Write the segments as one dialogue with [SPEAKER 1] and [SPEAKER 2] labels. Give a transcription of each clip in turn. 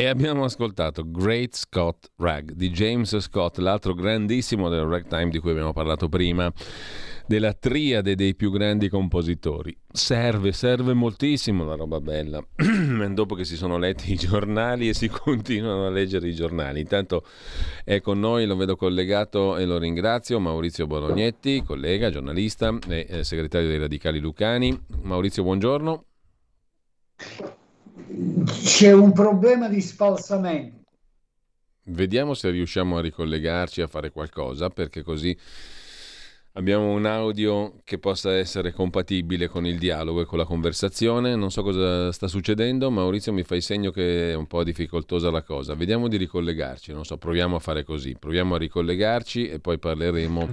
[SPEAKER 1] E abbiamo ascoltato Great Scott Rag di James Scott, l'altro grandissimo del ragtime di cui abbiamo parlato prima della triade dei più grandi compositori. Serve, serve moltissimo la roba bella. Dopo che si sono letti i giornali e si continuano a leggere i giornali. Intanto è con noi, lo vedo collegato e lo ringrazio, Maurizio Bolognetti, collega, giornalista e eh, segretario dei Radicali Lucani. Maurizio, buongiorno.
[SPEAKER 2] C'è un problema di spalsamento.
[SPEAKER 1] Vediamo se riusciamo a ricollegarci a fare qualcosa, perché così Abbiamo un audio che possa essere compatibile con il dialogo e con la conversazione. Non so cosa sta succedendo. Maurizio mi fai segno che è un po' difficoltosa la cosa. Vediamo di ricollegarci. Non so, proviamo a fare così. Proviamo a ricollegarci e poi parleremo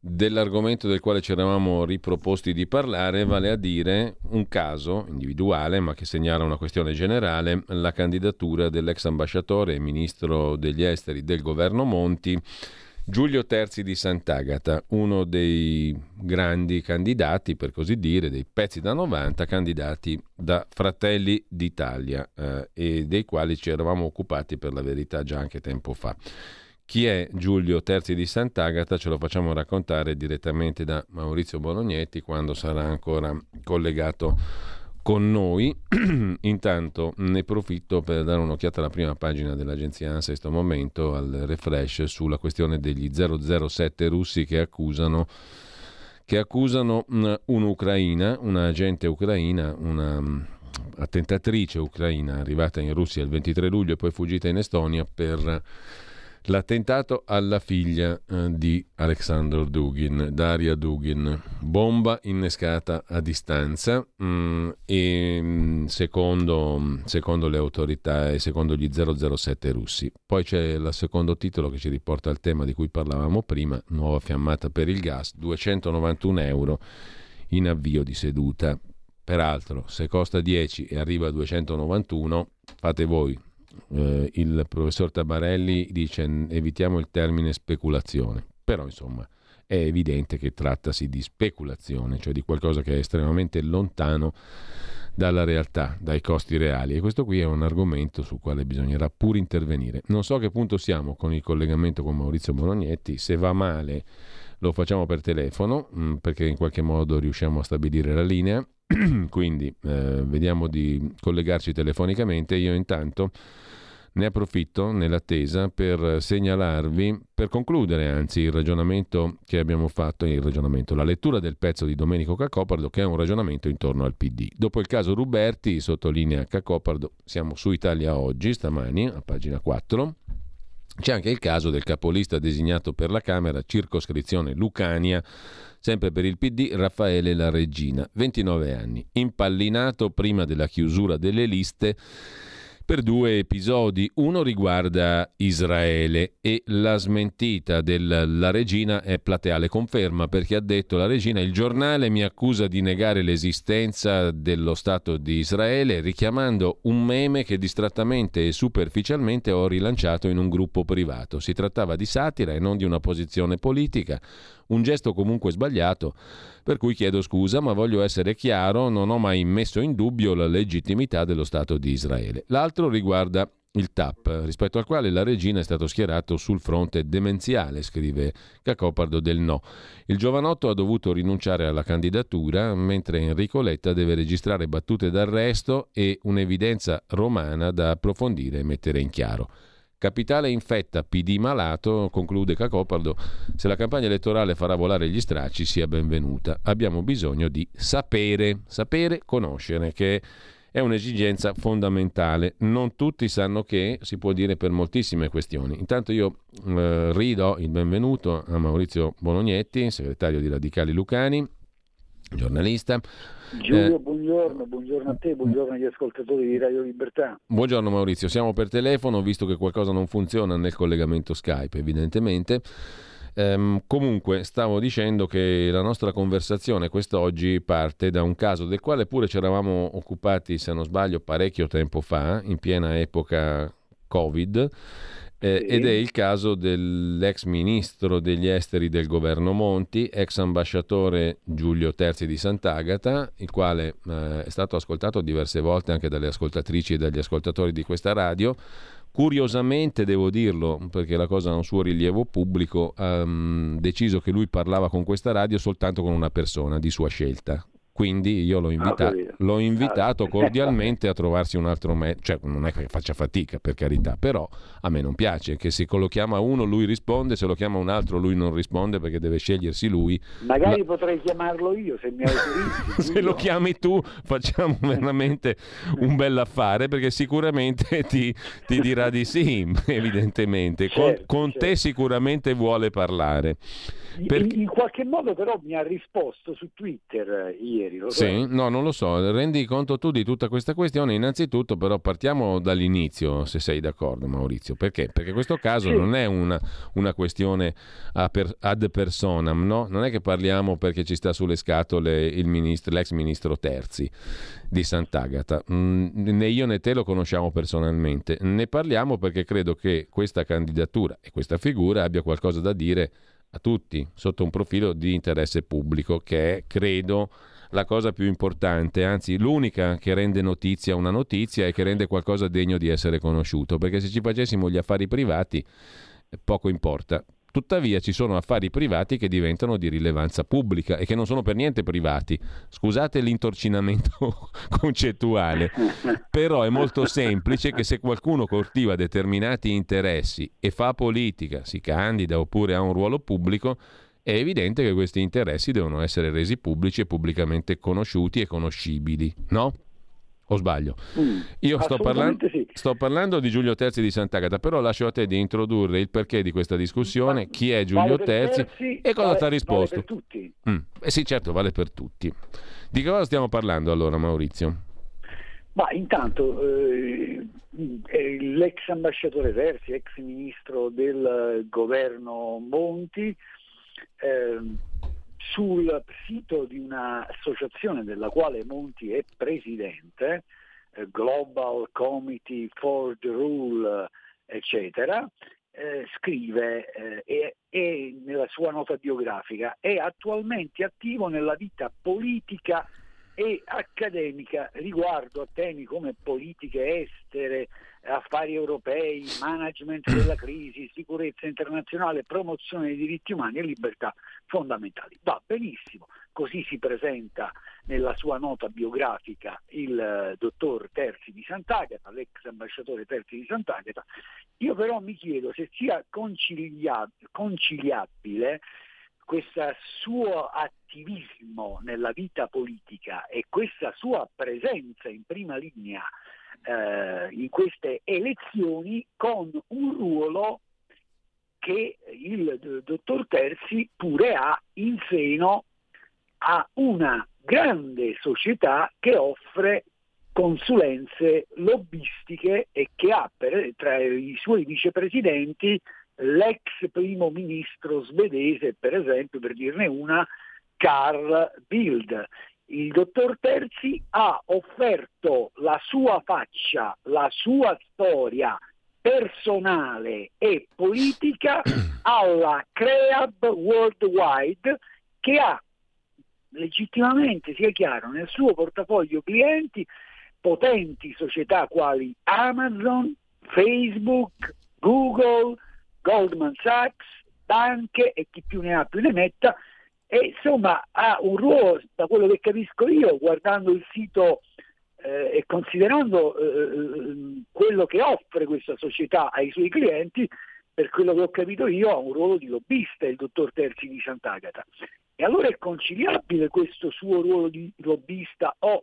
[SPEAKER 1] dell'argomento del quale ci eravamo riproposti di parlare, vale a dire un caso individuale, ma che segnala una questione generale, la candidatura dell'ex ambasciatore e ministro degli esteri del governo Monti Giulio Terzi di Sant'Agata, uno dei grandi candidati, per così dire, dei pezzi da 90, candidati da Fratelli d'Italia eh, e dei quali ci eravamo occupati per la verità già anche tempo fa. Chi è Giulio Terzi di Sant'Agata ce lo facciamo raccontare direttamente da Maurizio Bolognetti quando sarà ancora collegato con noi. Intanto ne profitto per dare un'occhiata alla prima pagina dell'agenzia ANSA in questo momento, al refresh sulla questione degli 007 russi che accusano, che accusano mm, un'Ucraina, un'agente ucraina, una mm, attentatrice ucraina arrivata in Russia il 23 luglio e poi fuggita in Estonia per L'attentato alla figlia eh, di Alexander Dugin, Daria Dugin, bomba innescata a distanza mm, e mm, secondo, secondo, le autorità e secondo gli 007 russi. Poi c'è il secondo titolo che ci riporta al tema di cui parlavamo prima, nuova fiammata per il gas, 291 euro in avvio di seduta. Peraltro, se costa 10 e arriva a 291, fate voi eh, il professor Tabarelli dice evitiamo il termine speculazione, però insomma è evidente che trattasi di speculazione, cioè di qualcosa che è estremamente lontano dalla realtà, dai costi reali. E questo qui è un argomento sul quale bisognerà pure intervenire. Non so a che punto siamo con il collegamento con Maurizio Bolognetti, se va male lo facciamo per telefono mm, perché in qualche modo riusciamo a stabilire la linea, quindi eh, vediamo di collegarci telefonicamente, io intanto ne approfitto nell'attesa per segnalarvi, per concludere anzi il ragionamento che abbiamo fatto, il ragionamento, la lettura del pezzo di Domenico Cacopardo che è un ragionamento intorno al PD. Dopo il caso Ruberti, sottolinea Cacopardo, siamo su Italia Oggi, stamani, a pagina 4, c'è anche il caso del capolista designato per la Camera, circoscrizione Lucania, sempre per il PD, Raffaele La Regina, 29 anni, impallinato prima della chiusura delle liste per due episodi. Uno riguarda Israele e la smentita della regina è plateale conferma perché ha detto la regina il giornale mi accusa di negare l'esistenza dello Stato di Israele richiamando un meme che distrattamente e superficialmente ho rilanciato in un gruppo privato. Si trattava di satira e non di una posizione politica, un gesto comunque sbagliato per cui chiedo scusa, ma voglio essere chiaro, non ho mai messo in dubbio la legittimità dello Stato di Israele. L'altro riguarda il TAP, rispetto al quale la regina è stato schierato sul fronte demenziale, scrive Cacopardo del no. Il giovanotto ha dovuto rinunciare alla candidatura, mentre Enrico Letta deve registrare battute d'arresto e un'evidenza romana da approfondire e mettere in chiaro. Capitale infetta, PD malato, conclude Cacopardo, se la campagna elettorale farà volare gli stracci sia benvenuta. Abbiamo bisogno di sapere, sapere, conoscere, che è un'esigenza fondamentale. Non tutti sanno che si può dire per moltissime questioni. Intanto io eh, ridò il benvenuto a Maurizio Bolognetti, segretario di Radicali Lucani, giornalista.
[SPEAKER 2] Giulio, eh, buongiorno, buongiorno a te, buongiorno agli ascoltatori di Radio Libertà.
[SPEAKER 1] Buongiorno Maurizio, siamo per telefono, visto che qualcosa non funziona nel collegamento Skype, evidentemente. Ehm, comunque, stavo dicendo che la nostra conversazione quest'oggi parte da un caso del quale pure ci eravamo occupati, se non sbaglio, parecchio tempo fa, in piena epoca Covid Eh, sì. Ed è il caso dell'ex ministro degli esteri del governo Monti, ex ambasciatore Giulio Terzi di Sant'Agata, il quale eh, è stato ascoltato diverse volte anche dalle ascoltatrici e dagli ascoltatori di questa radio. Curiosamente, devo dirlo, perché la cosa ha un suo rilievo pubblico, ha um, deciso che lui parlava con questa radio soltanto con una persona di sua scelta, quindi io l'ho, invita- ah, l'ho invitato cordialmente a trovarsi un altro mezzo, cioè non è che faccia fatica per carità, però a me non piace che se lo chiama uno lui risponde, se lo chiama un altro lui non risponde perché deve scegliersi lui.
[SPEAKER 2] Magari La... potrei chiamarlo io se mi autorizzi.
[SPEAKER 1] se lo chiami tu facciamo veramente un bel affare perché sicuramente ti, ti dirà di sì, evidentemente. Certo, con, con certo. te sicuramente vuole parlare.
[SPEAKER 2] Perché... In, qualche modo però mi ha risposto su Twitter eh, ieri. Lo
[SPEAKER 1] sì, no, non lo so. Rendi conto tu di tutta questa questione. Innanzitutto però partiamo dall'inizio, se sei d'accordo Maurizio. Perché? Perché questo caso sì. non è una, una questione ad personam, no? Non è che parliamo perché ci sta sulle scatole ministro, l'ex ministro Terzi di Sant'Agata. Mm, né io né te lo conosciamo personalmente. Ne parliamo perché credo che questa candidatura e questa figura abbia qualcosa da dire a tutti sotto un profilo di interesse pubblico che è, credo, la cosa più importante, anzi l'unica che rende notizia una notizia e che rende qualcosa degno di essere conosciuto, perché se ci facessimo gli affari privati poco importa. Tuttavia ci sono affari privati che diventano di rilevanza pubblica e che non sono per niente privati. Scusate l'intorcinamento concettuale, però è molto semplice che se qualcuno coltiva determinati interessi e fa politica, si candida oppure ha un ruolo pubblico, è evidente che questi interessi devono essere resi pubblici e pubblicamente conosciuti e conoscibili, no? O sbaglio? Mm, Io sto parlando, sì. sto parlando, di Giulio Terzi di Sant'Agata, però lascio a te di introdurre il perché di questa discussione, chi è Giulio vale Terzi, Terzi, e cosa vale, ti ha risposto. Vale per tutti. Mm. Eh sì, certo, vale per tutti. Di cosa stiamo parlando allora, Maurizio?
[SPEAKER 2] Ma intanto eh, l'ex ambasciatore Terzi, ex ministro del governo Monti, eh, sul sito di un'associazione della quale Monti è presidente, eh, Global Committee for the Rule, eccetera, eh, scrive eh, e, e, nella sua nota biografica è attualmente attivo nella vita politica e accademica riguardo a temi come politiche estere, affari europei, management della crisi, sicurezza internazionale, promozione dei diritti umani e libertà fondamentali. Va benissimo, così si presenta nella sua nota biografica il eh, dottor Terzi di Sant'Agata, l'ex ambasciatore Terzi di Sant'Agata. Io però mi chiedo se sia conciliabile questo suo attivismo nella vita politica e questa sua presenza in prima linea eh, in queste elezioni con un ruolo che il dottor Terzi pure ha in seno a una grande società che offre consulenze lobbistiche e che ha per, tra i suoi vicepresidenti l'ex primo ministro svedese, per esempio, per dirne una, Carl Bild. Il dottor Terzi ha offerto la sua faccia, la sua storia personale e politica alla Creab Worldwide che ha legittimamente, sia chiaro, nel suo portafoglio clienti potenti società quali Amazon, Facebook, Google, Goldman Sachs, banche e chi più ne ha più ne metta e insomma ha un ruolo, da quello che capisco io, guardando il sito eh, e considerando eh, quello che offre questa società ai suoi clienti, per quello che ho capito io ha un ruolo di lobbista il dottor Terzi di Sant'Agata. E allora è conciliabile questo suo ruolo di lobbista o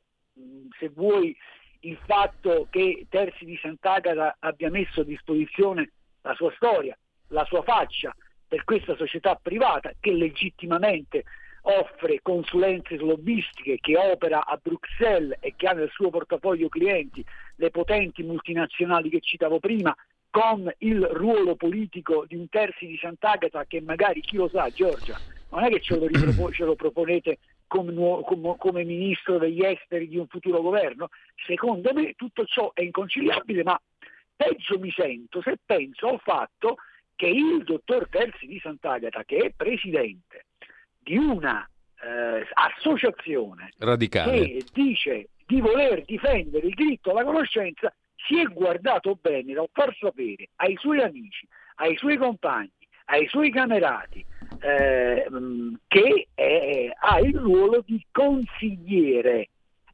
[SPEAKER 2] se vuoi il fatto che Terzi di Sant'Agata abbia messo a disposizione la sua storia, la sua faccia per questa società privata che legittimamente offre consulenze lobbistiche, che opera a Bruxelles e che ha nel suo portafoglio clienti le potenti multinazionali che citavo prima, con il ruolo politico di un terzi di Sant'Agata che magari, chi lo sa, Giorgia, non è che ce lo, ripropo- ce lo proponete come, come, come, ministro degli esteri di un futuro governo, secondo me tutto ciò è inconciliabile, ma peggio mi sento se penso al fatto che il dottor Terzi di Sant'Agata, che è presidente di una eh, associazione
[SPEAKER 1] Radicale.
[SPEAKER 2] che dice di voler difendere il diritto alla conoscenza, si è guardato bene dal far sapere ai suoi amici, ai suoi compagni, ai suoi camerati, eh, che è, ha il ruolo di consigliere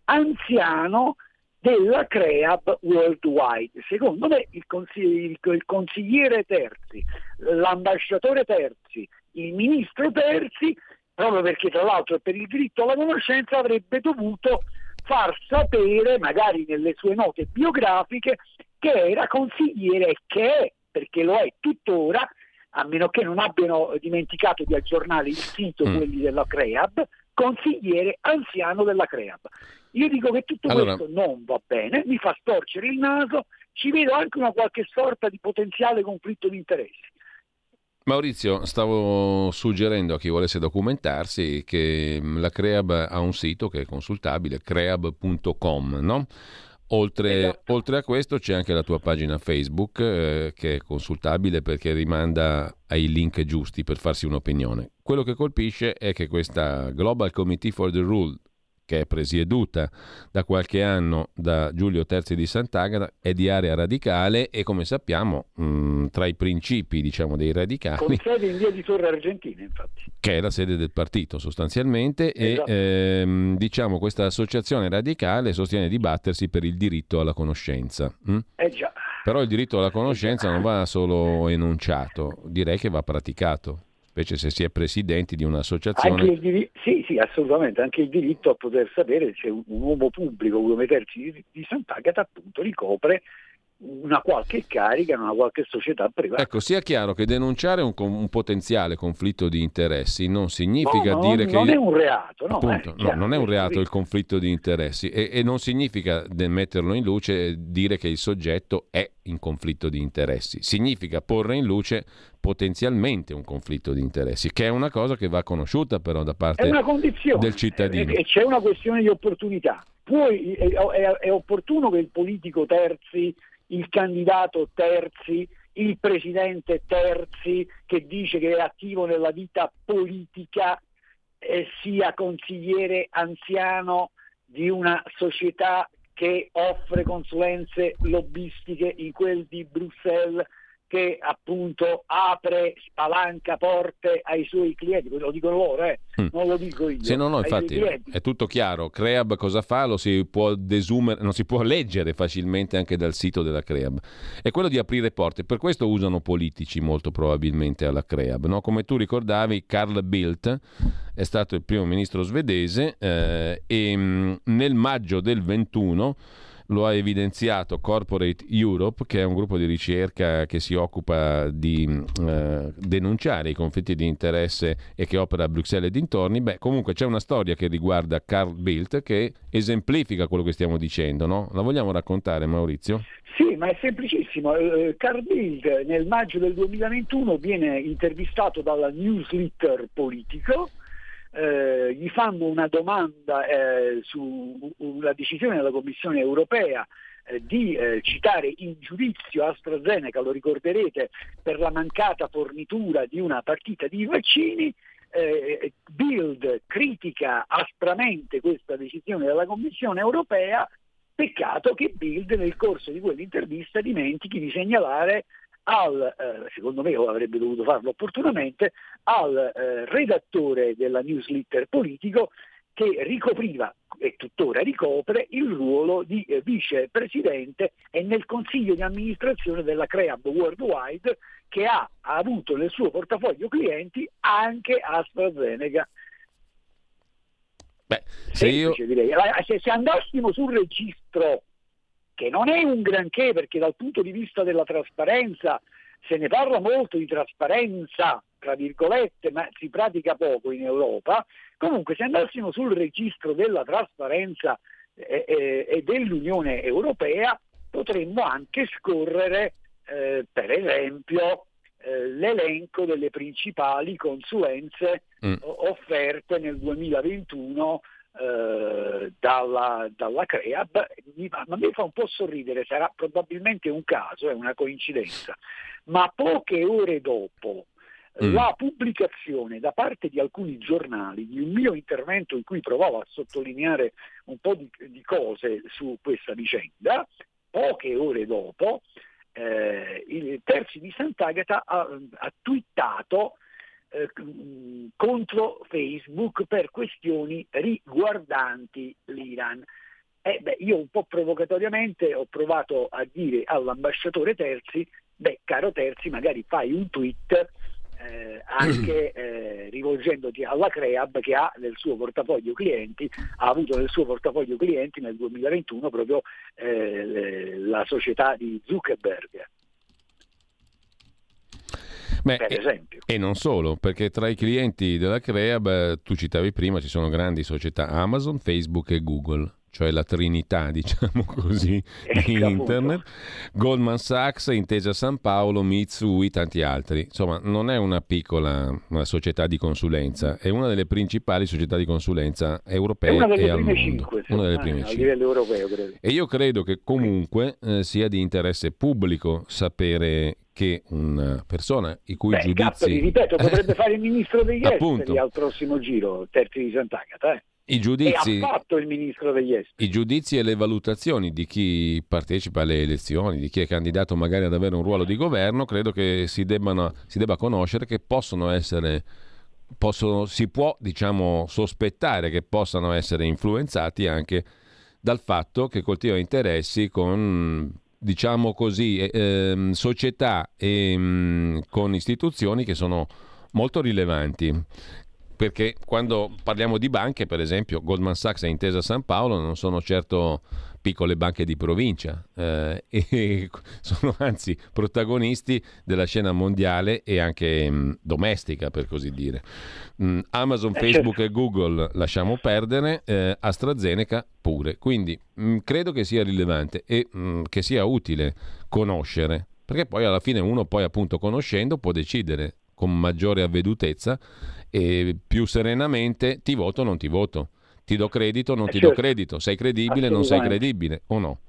[SPEAKER 2] anziano della CREAB Worldwide. Secondo me il, consigli- il consigliere Terzi, l'ambasciatore Terzi, il ministro Terzi, proprio perché tra l'altro per il diritto alla conoscenza avrebbe dovuto far sapere, magari nelle sue note biografiche, che era consigliere e che è, perché lo è tuttora, a meno che non abbiano dimenticato di aggiornare il sito mm. quelli della CREAB, consigliere anziano della CREAB. Io dico che tutto allora... questo non va bene, mi fa storcere il naso, ci vedo anche una qualche sorta di potenziale conflitto di interessi.
[SPEAKER 1] Maurizio, stavo suggerendo a chi volesse documentarsi che la Creab ha un sito che è consultabile, creab.com, no? Oltre, esatto. oltre, a questo c'è anche la tua pagina Facebook eh, che è consultabile perché rimanda ai link giusti per farsi un'opinione. Quello che colpisce è che questa Global Committee for the Rule che è presieduta da qualche anno da Giulio Terzi di Sant'Agata, è di area radicale e come sappiamo mh, mm, tra i principi diciamo, dei radicali... Con
[SPEAKER 2] sede in via di Torre Argentina infatti.
[SPEAKER 1] Che è la sede del partito sostanzialmente esatto. e ehm, diciamo questa associazione radicale sostiene di battersi per il diritto alla conoscenza.
[SPEAKER 2] Hm? Eh già.
[SPEAKER 1] Però il diritto alla conoscenza non va solo enunciato, direi che va praticato specie se si è presidenti di un'associazione.
[SPEAKER 2] Dir- sì, sì, assolutamente, anche il diritto a poter sapere se un uomo pubblico come Terzi di, di Sant'Agata appunto ricopre una qualche carica in una qualche società privata.
[SPEAKER 1] Ecco, sia chiaro che denunciare un, un potenziale conflitto di interessi non significa
[SPEAKER 2] no,
[SPEAKER 1] dire
[SPEAKER 2] non,
[SPEAKER 1] che...
[SPEAKER 2] Non è un reato, no?
[SPEAKER 1] Appunto, eh, no non è un reato il conflitto di interessi e, e non significa metterlo in luce dire che il soggetto è in conflitto di interessi. Significa porre in luce potenzialmente un conflitto di interessi, che è una cosa che va conosciuta però da parte del cittadino.
[SPEAKER 2] E c'è una questione di opportunità. Poi è, è, è opportuno che il politico terzi il candidato Terzi, il presidente Terzi che dice che è attivo nella vita politica, eh, sia consigliere anziano di una società che offre consulenze lobbistiche in quel di Bruxelles che appunto apre, spalanca porte ai suoi clienti, lo dicono loro, eh? mm. non lo dico io.
[SPEAKER 1] Sì, no, no, infatti è tutto chiaro. Creab cosa fa? Lo si può desumere, non si può leggere facilmente anche dal sito della Creab. È quello di aprire porte, per questo usano politici molto probabilmente alla Creab. No? Come tu ricordavi, Carl Bildt è stato il primo ministro svedese eh, e mh, mm, nel maggio del 21 lo ha evidenziato Corporate Europe, che è un gruppo di ricerca che si occupa di eh, denunciare i conflitti di interesse e che opera a Bruxelles e dintorni. Beh, comunque c'è una storia che riguarda Carl Bildt che esemplifica quello che stiamo dicendo, no? La vogliamo raccontare, Maurizio?
[SPEAKER 2] Sì, ma è semplicissimo. Eh, Carl Bildt nel maggio del 2021 viene intervistato dalla newsletter Politico eh, gli fanno una domanda eh, sulla decisione della Commissione europea eh, di eh, citare in giudizio AstraZeneca, lo ricorderete, per la mancata fornitura di una partita di vaccini. Eh, Bild critica aspramente questa decisione della Commissione europea, peccato che Bild nel corso di quell'intervista dimentichi di segnalare al, eh, secondo me avrebbe dovuto farlo opportunamente, al eh, redattore della newsletter politico che ricopriva e tuttora ricopre il ruolo di eh, vicepresidente e nel consiglio di amministrazione della Creab Worldwide che ha, ha avuto nel suo portafoglio clienti anche AstraZeneca.
[SPEAKER 1] Beh, se, Semplice, io...
[SPEAKER 2] se, se andassimo sul registro che non è un granché perché dal punto di vista della trasparenza se ne parla molto di trasparenza, tra virgolette, ma si pratica poco in Europa. Comunque se andassimo sul registro della trasparenza eh, eh, e dell'Unione Europea potremmo anche scorrere, eh, per esempio, eh, l'elenco delle principali consulenze mm. offerte nel 2021 eh, dalla, dalla, CREAB, ma mi fa un po' sorridere, sarà probabilmente un caso, è una coincidenza, ma poche ore dopo mm. la pubblicazione da parte di alcuni giornali di un mio intervento in cui provavo a sottolineare un po' di, di cose su questa vicenda, poche ore dopo eh, il Terzi di Sant'Agata ha, ha twittato eh, contro Facebook per questioni riguardanti l'Iran. Eh, beh, io un po' provocatoriamente ho provato a dire all'ambasciatore Terzi, beh caro Terzi magari fai un tweet eh, anche eh, rivolgendoti alla Creab che ha nel suo portafoglio clienti, ha avuto nel suo portafoglio clienti nel 2021 proprio eh, la società di Zuckerberg.
[SPEAKER 1] Beh, per esempio. E, e, non solo, perché tra i clienti della Creab, tu citavi prima, ci sono grandi società Amazon, Facebook e Google cioè la trinità, diciamo così, di internet, Goldman Sachs, Intesa San Paolo, Mitsui, tanti altri. Insomma, non è una piccola una società di consulenza, è una delle principali società di consulenza europee e al mondo.
[SPEAKER 2] Cinque, una delle prime eh, cinque. A livello europeo,
[SPEAKER 1] credo. E io credo che comunque eh, sia di interesse pubblico sapere che una persona i cui
[SPEAKER 2] Beh,
[SPEAKER 1] giudizi... Capperi,
[SPEAKER 2] ripeto, potrebbe fare il ministro degli esteri al prossimo giro, Terzi di Sant'Agata, eh?
[SPEAKER 1] I giudizi,
[SPEAKER 2] il ministro degli esteri.
[SPEAKER 1] I giudizi e le valutazioni di chi partecipa alle elezioni, di chi è candidato magari ad avere un ruolo di governo, credo che si, debbano, si debba conoscere che possono essere, possono, si può diciamo, sospettare che possano essere influenzati anche dal fatto che coltiva interessi con diciamo così, eh, società e mh, mm, con istituzioni che sono molto rilevanti. Perché quando parliamo di banche, per esempio Goldman Sachs e Intesa San Paolo non sono certo piccole banche di provincia eh, e sono anzi protagonisti della scena mondiale e anche mh, mm, domestica per così dire. Mm, Amazon, eh, Facebook certo. e Google lasciamo perdere, eh, AstraZeneca pure. Quindi mh, mm, credo che sia rilevante e mh, che sia utile conoscere, perché poi alla fine uno poi appunto conoscendo può decidere con maggiore avvedutezza e più serenamente ti voto o non ti voto, ti do credito o non eh, ti certo. do credito, sei credibile o non sei credibile o no.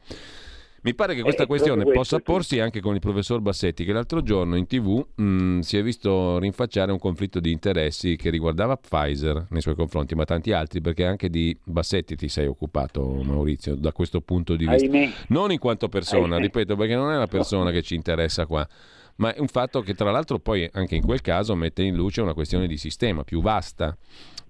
[SPEAKER 1] Mi pare che questa eh, questione possa porsi anche con il professor Bassetti, che l'altro giorno in tv mh, mm, si è visto rinfacciare un conflitto di interessi che riguardava Pfizer nei suoi confronti, ma tanti altri, perché anche di Bassetti ti sei occupato, Maurizio, da questo punto di vista. Ahimè. Non in quanto persona, Ahimè. ripeto, perché non è la persona che ci interessa qua ma è un fatto che tra l'altro poi anche in quel caso mette in luce una questione di sistema più vasta,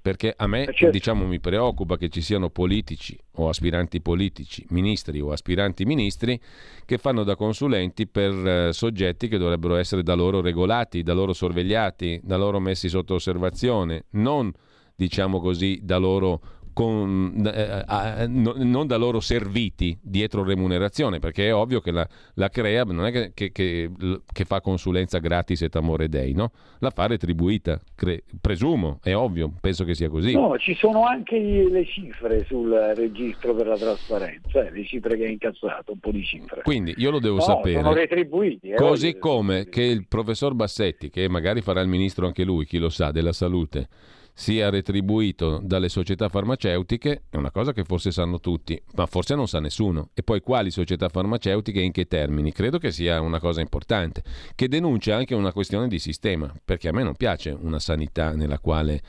[SPEAKER 1] perché a me certo. diciamo, mi preoccupa che ci siano politici o aspiranti politici, ministri o aspiranti ministri che fanno da consulenti per eh, soggetti che dovrebbero essere da loro regolati, da loro sorvegliati, da loro messi sotto osservazione, non diciamo così da loro con, eh, eh, non da loro serviti dietro remunerazione, perché è ovvio che la, la CREA non è che, che, che, che, fa consulenza gratis et amore dei, no? la fa retribuita, cre- presumo, è ovvio, penso che sia così.
[SPEAKER 2] No, ci sono anche le cifre sul registro per la trasparenza, eh, le cifre che ha incassato, un po' di cifre.
[SPEAKER 1] Quindi io lo devo
[SPEAKER 2] no,
[SPEAKER 1] sapere.
[SPEAKER 2] Sono retribuiti. Eh,
[SPEAKER 1] così come che il professor Bassetti, che magari farà il ministro anche lui, chi lo sa, della salute, sia retribuito dalle società farmaceutiche è una cosa che forse sanno tutti, ma forse non sa nessuno. E poi quali società farmaceutiche e in che termini? Credo che sia una cosa importante, che denuncia anche una questione di sistema, perché a me non piace una sanità nella quale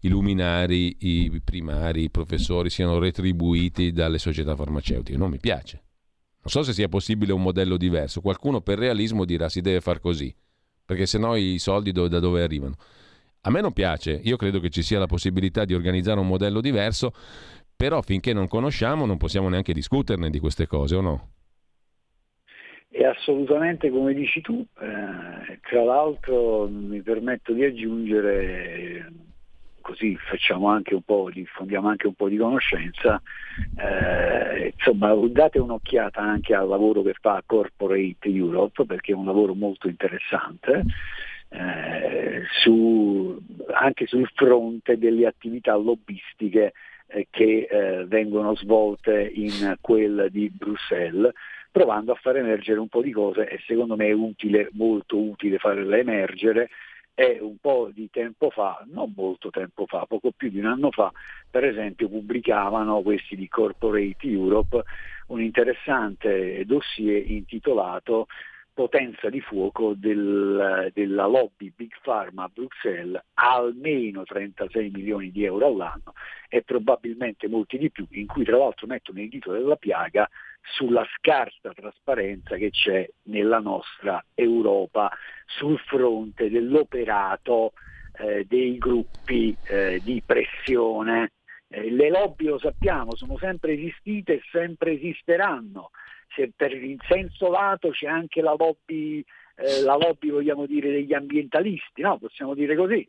[SPEAKER 1] i luminari, i primari, i professori siano retribuiti dalle società farmaceutiche. Non mi piace. Non so se sia possibile un modello diverso. Qualcuno per realismo dirà si deve fare così, perché se no i soldi da dove arrivano? A me non piace, io credo che ci sia la possibilità di organizzare un modello diverso, però finché non conosciamo non possiamo neanche discuterne di queste cose, o no?
[SPEAKER 2] E assolutamente come dici tu, eh, tra l'altro mi permetto di aggiungere, così facciamo anche un po', diffondiamo anche un po' di conoscenza, eh, insomma date un'occhiata anche al lavoro che fa Corporate Europe perché è un lavoro molto interessante eh, su, anche sul fronte delle attività lobbistiche eh, che eh, vengono svolte in quel di Bruxelles provando a far emergere un po' di cose e secondo me è utile, molto utile farle emergere. E un po' di tempo fa, non molto tempo fa, poco più di un anno fa, per esempio pubblicavano questi di Corporate Europe un interessante dossier intitolato potenza di fuoco del, della lobby Big Pharma a Bruxelles almeno 36 milioni di euro all'anno e probabilmente molti di più, in cui tra l'altro mettono il dito della piaga sulla scarsa trasparenza che c'è nella nostra Europa sul fronte dell'operato eh, dei gruppi eh, di pressione. Eh, le lobby, lo sappiamo, sono sempre esistite e sempre esisteranno per il senso lato c'è anche la lobby, eh, la lobby vogliamo dire, degli ambientalisti, no? possiamo dire così.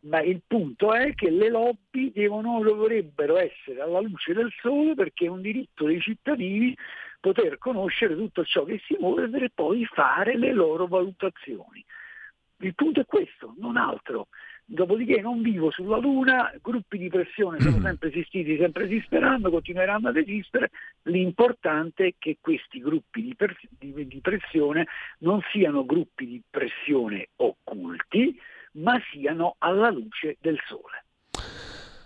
[SPEAKER 2] Ma il punto è che le lobby devono, dovrebbero essere alla luce del sole perché è un diritto dei cittadini poter conoscere tutto ciò che si muove e poi fare le loro valutazioni. Il punto è questo, non altro. Dopodiché non vivo sulla Luna, gruppi di pressione sono sempre esistiti, sempre esisteranno, continueranno ad esistere, l'importante è che questi gruppi di, per, di, di pressione non siano gruppi di pressione occulti, ma siano alla luce del sole.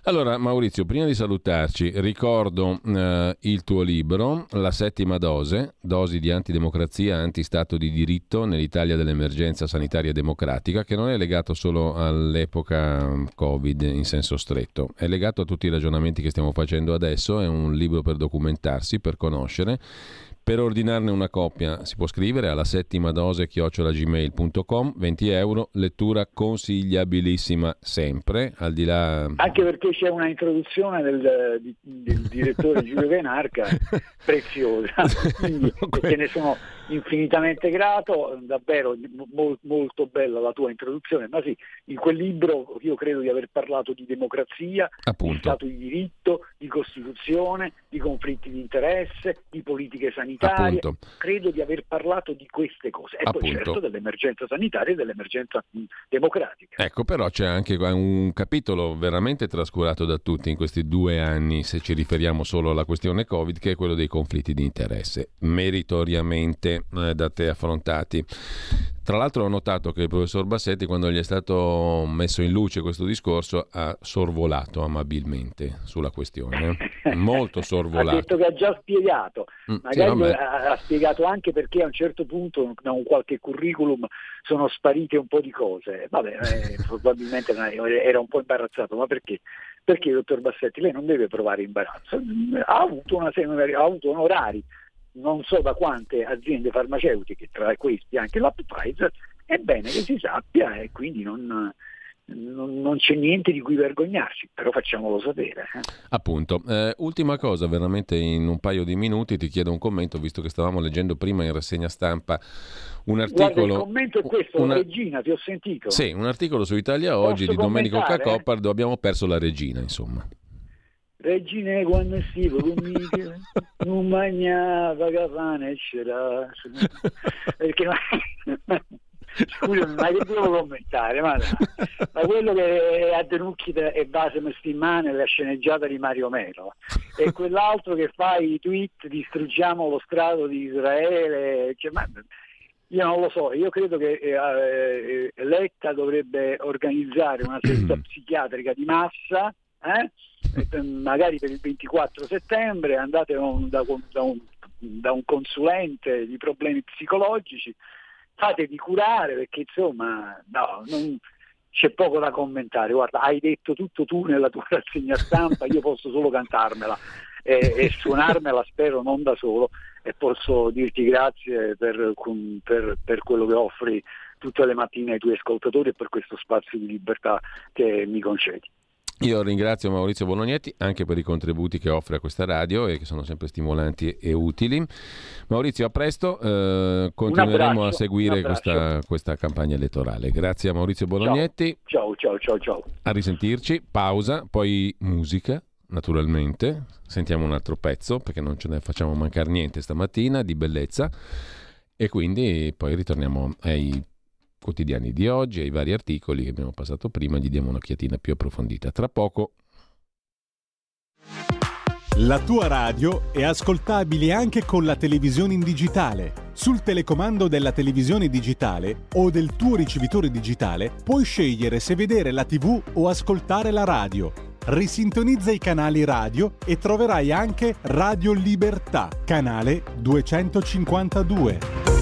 [SPEAKER 1] Allora Maurizio, prima di salutarci, ricordo eh, il tuo libro, La settima dose, dosi di antidemocrazia, antistato di diritto nell'Italia dell'emergenza sanitaria democratica, che non è legato solo all'epoca mm, Covid in senso stretto, è legato a tutti i ragionamenti che stiamo facendo adesso, è un libro per documentarsi, per conoscere per ordinarne una coppia si può scrivere alla settima dose chiocciolagmail.com 20 euro, lettura consigliabilissima sempre, al di là...
[SPEAKER 2] Anche perché c'è una introduzione del, del direttore Giulio Venarca preziosa, quindi te ne sono infinitamente grato, davvero mo- molto bella la tua introduzione, ma sì, in quel libro io credo di aver parlato di democrazia,
[SPEAKER 1] Appunto.
[SPEAKER 2] di Stato di diritto, di Costituzione, di conflitti di interesse, di politiche sanitarie Appunto. credo di aver parlato di queste cose e Appunto. poi certo dell'emergenza sanitaria e dell'emergenza democratica.
[SPEAKER 1] Ecco, però c'è anche un capitolo veramente trascurato da tutti in questi due anni, se ci riferiamo solo alla questione Covid, che è quello dei conflitti di interesse, meritoriamente eh, da te affrontati. Tra l'altro ho notato che il professor Bassetti, quando gli è stato messo in luce questo discorso, ha sorvolato amabilmente sulla questione. Molto sorvolato.
[SPEAKER 2] ha detto che ha già spiegato, mm, magari sì, ha, ha, spiegato anche perché a un certo punto, da un qualche curriculum, sono sparite un po' di cose. Vabbè, eh, probabilmente era un po' imbarazzato, ma perché? Perché, dottor Bassetti, lei non deve provare imbarazzo. Ha avuto, una, ha avuto onorari non so da quante aziende farmaceutiche, tra questi anche la Pfizer, è bene che si sappia e quindi non, non, c'è niente di cui vergognarci, però facciamolo sapere. Eh.
[SPEAKER 1] Appunto, eh, ultima cosa, veramente in un paio di minuti ti chiedo un commento, visto che stavamo leggendo prima in rassegna stampa un articolo... Guarda,
[SPEAKER 2] il commento è questo, una... Regina, ti ho sentito.
[SPEAKER 1] Sì, un articolo su Italia Oggi Posso di Domenico Cacopardo, abbiamo perso la regina, insomma.
[SPEAKER 2] Regine quando stivo con Michele non mangiava cafane e c'era. Perché Scusami, ma che devo commentare? Ma, ma quello che è a Denucchita e base Mestimane la sceneggiata di Mario Melo. E quell'altro che fa i tweet distruggiamo lo strato di Israele cioè, ma, io non lo so, io credo che eh, eh Letta dovrebbe organizzare una seduta psichiatrica di massa eh? magari per il 24 settembre andate un, da, da, un, da, un, consulente di problemi psicologici, fatevi curare perché insomma no, non, c'è poco da commentare. Guarda, hai detto tutto tu nella tua rassegna stampa, io posso solo cantarmela e, e suonarmela, spero non da solo, e posso dirti grazie per, per, per quello che offri tutte le mattine ai tuoi ascoltatori e per questo spazio di libertà che mi concedi.
[SPEAKER 1] Io ringrazio Maurizio Bolognetti anche per i contributi che offre a questa radio e che sono sempre stimolanti e utili. Maurizio, a presto, eh, continueremo a seguire questa, questa, campagna elettorale. Grazie a Maurizio Bolognetti.
[SPEAKER 2] Ciao, ciao, ciao, ciao.
[SPEAKER 1] A risentirci, pausa, poi musica. Naturalmente, sentiamo un altro pezzo perché non ce ne facciamo mancare niente stamattina di bellezza e quindi poi ritorniamo ai quotidiani di oggi, ai vari articoli che abbiamo passato prima, gli diamo un'occhiatina più approfondita. Tra poco.
[SPEAKER 3] La tua radio è ascoltabile anche con la televisione in digitale. Sul telecomando della televisione digitale o del tuo ricevitore digitale puoi scegliere se vedere la TV o ascoltare la radio. Risintonizza i canali radio e troverai anche Radio Libertà, canale 252.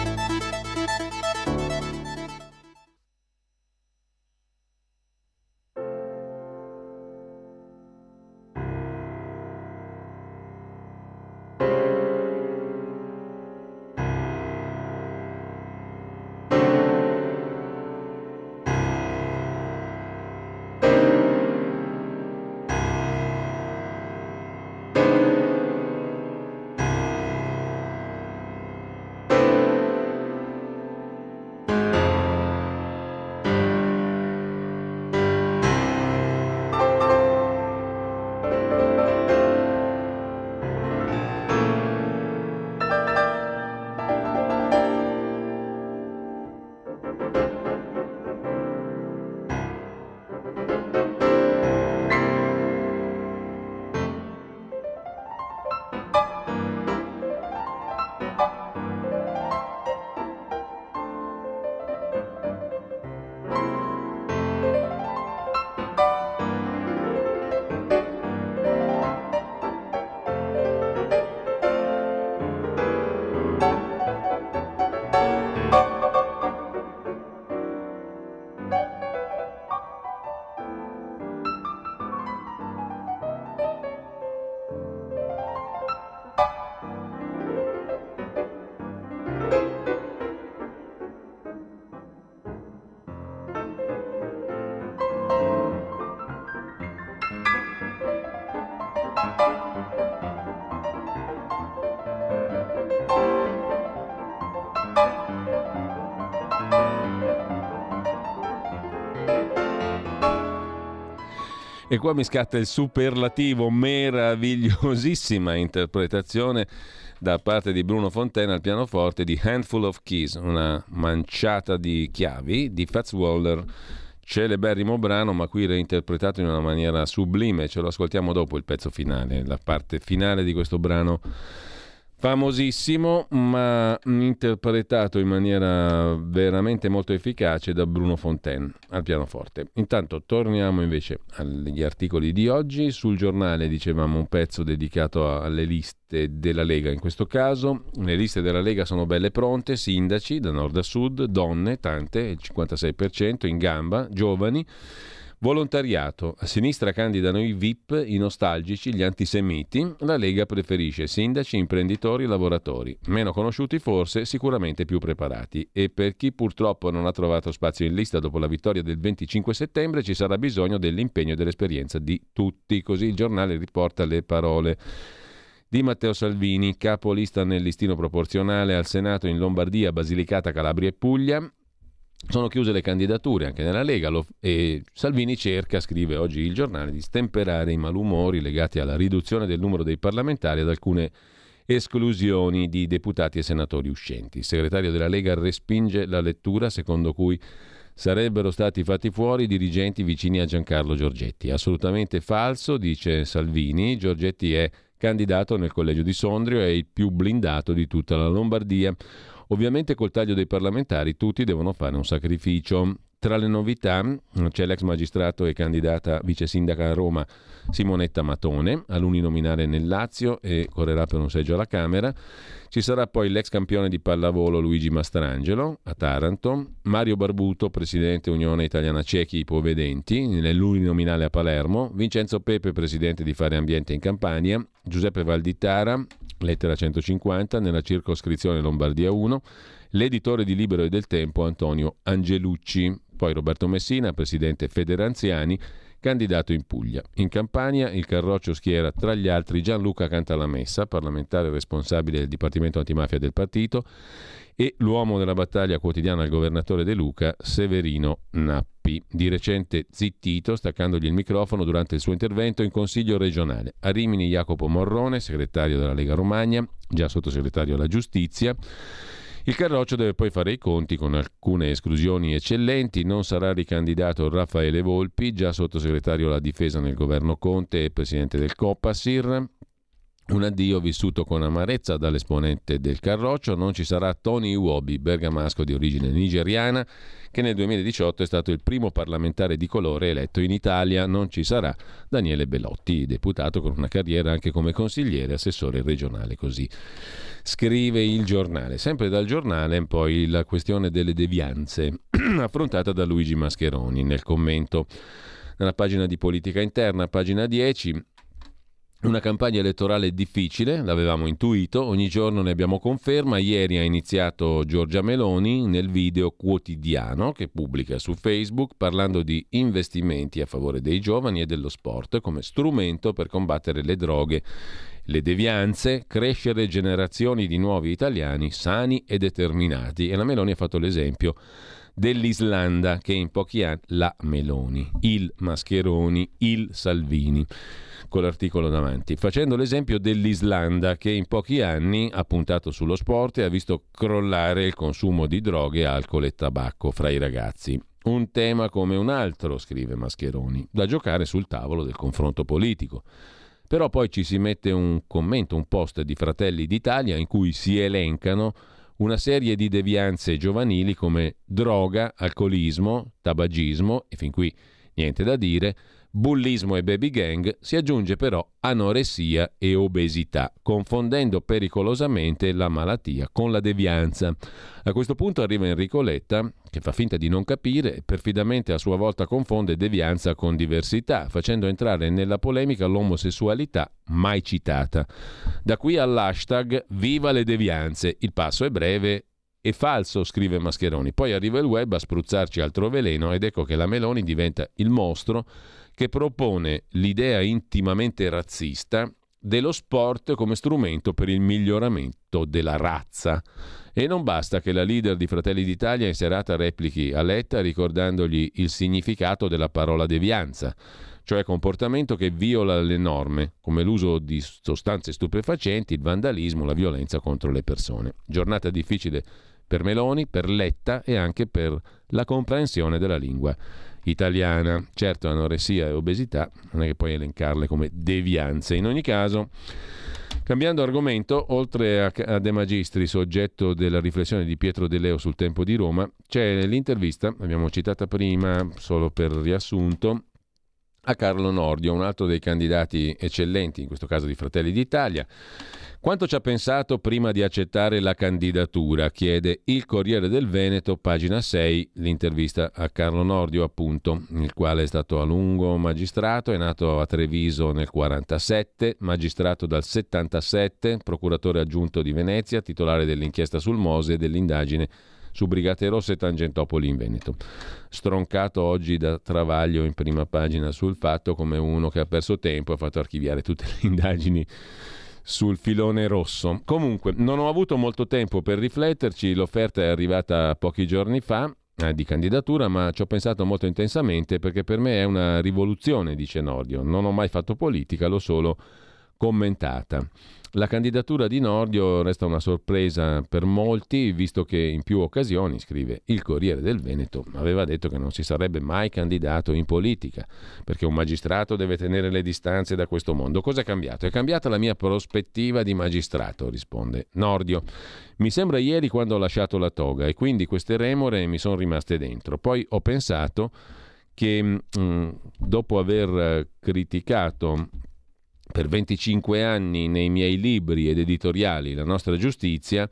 [SPEAKER 1] E qua mi scatta il superlativo, meravigliosissima interpretazione da parte di Bruno Fontana al pianoforte di Handful of Keys, una manciata di chiavi di Fats Waller, celeberrimo brano, ma qui reinterpretato in una maniera sublime. Ce lo ascoltiamo dopo il pezzo finale, la parte finale di questo brano famosissimo ma interpretato in maniera veramente molto efficace da Bruno Fontaine al pianoforte. Intanto torniamo invece agli articoli di oggi. Sul giornale dicevamo un pezzo dedicato alle liste della Lega in questo caso. Le liste della Lega sono belle pronte, sindaci da nord a sud, donne, tante, il 56% in gamba, giovani. Volontariato. A sinistra candidano i VIP, i nostalgici, gli antisemiti. La Lega preferisce sindaci, imprenditori lavoratori. Meno conosciuti forse, sicuramente più preparati. E per chi purtroppo non ha trovato spazio in lista dopo la vittoria del 25 settembre ci sarà bisogno dell'impegno e dell'esperienza di tutti. Così il giornale riporta le parole di Matteo Salvini, capolista nel listino proporzionale al Senato in Lombardia, Basilicata, Calabria e Puglia. Sono chiuse le candidature anche nella Lega lo, e Salvini cerca, scrive oggi il giornale, di stemperare i malumori legati alla riduzione del numero dei parlamentari ad alcune esclusioni di deputati e senatori uscenti. Il segretario della Lega respinge la lettura secondo cui sarebbero stati fatti fuori dirigenti vicini a Giancarlo Giorgetti. Assolutamente falso, dice Salvini. Giorgetti è candidato nel collegio di Sondrio, è il più blindato di tutta la Lombardia. Ovviamente col taglio dei parlamentari tutti devono fare un sacrificio. Tra le novità c'è l'ex magistrato e candidata vice sindaca a Roma Simonetta Matone, all'uninominale nel Lazio e correrà per un seggio alla Camera. Ci sarà poi l'ex campione di pallavolo Luigi Mastrangelo a Taranto, Mario Barbuto, presidente Unione Italiana Cechi Ipovedenti, nell'uninominale a Palermo, Vincenzo Pepe, presidente di Fare Ambiente in Campania, Giuseppe Valditara, lettera 150, nella circoscrizione Lombardia 1, l'editore di Libero e del Tempo Antonio Angelucci, poi Roberto Messina, presidente Federanziani, candidato in Puglia. In Campania il Carroccio schiera tra gli altri Gianluca Cantalamessa, parlamentare responsabile del Dipartimento Antimafia del partito, e l'uomo della battaglia quotidiana al governatore De Luca, Severino Nappi, di recente zittito, staccandogli il microfono durante il suo intervento in Consiglio regionale. A Rimini Jacopo Morrone, segretario della Lega Romagna, già sottosegretario alla Giustizia. Il Carroccio deve poi fare i conti con alcune esclusioni eccellenti. Non sarà ricandidato Raffaele Volpi, già sottosegretario alla difesa nel governo Conte e presidente del Copasir. Un addio vissuto con amarezza dall'esponente del Carroccio. Non ci sarà Tony Iwobi, bergamasco di origine nigeriana, che nel 2018 è stato il primo parlamentare di colore eletto in Italia. Non ci sarà Daniele Bellotti, deputato con una carriera anche come consigliere, assessore regionale. Così scrive il giornale. Sempre dal giornale poi la questione delle devianze, affrontata da Luigi Mascheroni nel commento nella pagina di politica interna, pagina 10. Una campagna elettorale difficile, l'avevamo intuito, ogni giorno ne abbiamo conferma. Ieri ha iniziato Giorgia Meloni nel video quotidiano che pubblica su Facebook parlando di investimenti a favore dei giovani e dello sport come strumento per combattere le droghe, le devianze, crescere generazioni di nuovi italiani sani e determinati. E la Meloni ha fatto l'esempio dell'Islanda che in pochi anni la Meloni, il Mascheroni, il Salvini con l'articolo davanti, facendo l'esempio dell'Islanda che in pochi anni ha puntato sullo sport e ha visto crollare il consumo di droghe, alcol e tabacco fra i ragazzi. Un tema come un altro, scrive Mascheroni, da giocare sul tavolo del confronto politico. Però poi ci si mette un commento, un post di Fratelli d'Italia in cui si elencano una serie di devianze giovanili come droga, alcolismo, tabagismo e fin qui niente da dire, bullismo e baby gang, si aggiunge però anoressia e obesità, confondendo pericolosamente la malattia con la devianza. A questo punto arriva Enrico Letta, che fa finta di non capire e perfidamente a sua volta confonde devianza con diversità, facendo entrare nella polemica l'omosessualità mai citata. Da qui all'hashtag Viva le devianze. Il passo è breve è falso, scrive Mascheroni. Poi arriva il web a spruzzarci altro veleno ed ecco che la Meloni diventa il mostro che propone l'idea intimamente razzista dello sport come strumento per il miglioramento della razza. E non basta che la leader di Fratelli d'Italia in serata replichi a Letta ricordandogli il significato della parola devianza, cioè comportamento che viola le norme, come l'uso di sostanze stupefacenti, il vandalismo, la violenza contro le persone. Giornata difficile per Meloni, per Letta e anche per la comprensione della lingua italiana. Certo, anoressia e obesità non è che puoi elencarle come devianze. In ogni caso, cambiando argomento, oltre a, De Magistris, oggetto della riflessione di Pietro De Leo sul tempo di Roma, c'è l'intervista, l'abbiamo citata prima, solo per riassunto, a Carlo Nordio, un altro dei candidati eccellenti, in questo caso di Fratelli d'Italia quanto ci ha pensato prima di accettare la candidatura? Chiede il Corriere del Veneto, pagina 6, l'intervista a Carlo Nordio, appunto, il quale è stato a lungo magistrato, è nato a Treviso nel 1947, magistrato dal 77, procuratore aggiunto di Venezia, titolare dell'inchiesta sul Mose e dell'indagine su Brigate Rosse e Tangentopoli in Veneto. Stroncato oggi da Travaglio in prima pagina sul fatto come uno che ha perso tempo, ha fatto archiviare tutte le indagini sul filone rosso. Comunque, non ho avuto molto tempo per rifletterci, l'offerta è arrivata pochi giorni fa eh, di candidatura, ma ci ho pensato molto intensamente perché per me è una rivoluzione, dice Nordio. Non ho mai fatto politica, l'ho solo commentata. La candidatura di Nordio resta una sorpresa per molti, visto che in più occasioni, scrive il Corriere del Veneto, aveva detto che non si sarebbe mai candidato in politica, perché un magistrato deve tenere le distanze da questo mondo. Cosa è cambiato? È cambiata la mia prospettiva di magistrato, risponde Nordio. Mi sembra ieri quando ho lasciato la toga e quindi queste remore mi sono rimaste dentro. Poi ho pensato che mh, mm, dopo aver criticato per 25 anni nei miei libri ed editoriali la nostra giustizia,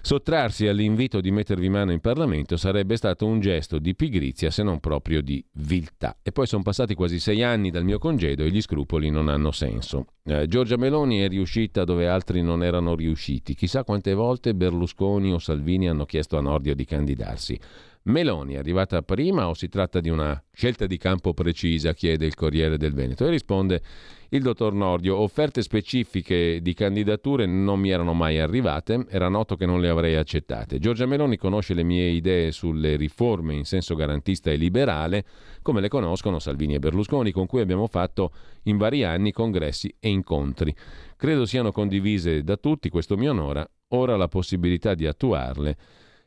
[SPEAKER 1] sottrarsi all'invito di mettervi mano in Parlamento sarebbe stato un gesto di pigrizia se non proprio di viltà. E poi sono passati quasi sei anni dal mio congedo e gli scrupoli non hanno senso. Eh, Giorgia Meloni è riuscita dove altri non erano riusciti. Chissà quante volte Berlusconi o Salvini hanno chiesto a Nordio di candidarsi Meloni è arrivata prima o si tratta di una scelta di campo precisa? chiede il Corriere del Veneto e risponde il dottor Nordio. Offerte specifiche di candidature non mi erano mai arrivate, era noto che non le avrei accettate. Giorgia Meloni conosce le mie idee sulle riforme in senso garantista e liberale, come le conoscono Salvini e Berlusconi, con cui abbiamo fatto in vari anni congressi e incontri. Credo siano condivise da tutti, questo mi onora, ora la possibilità di attuarle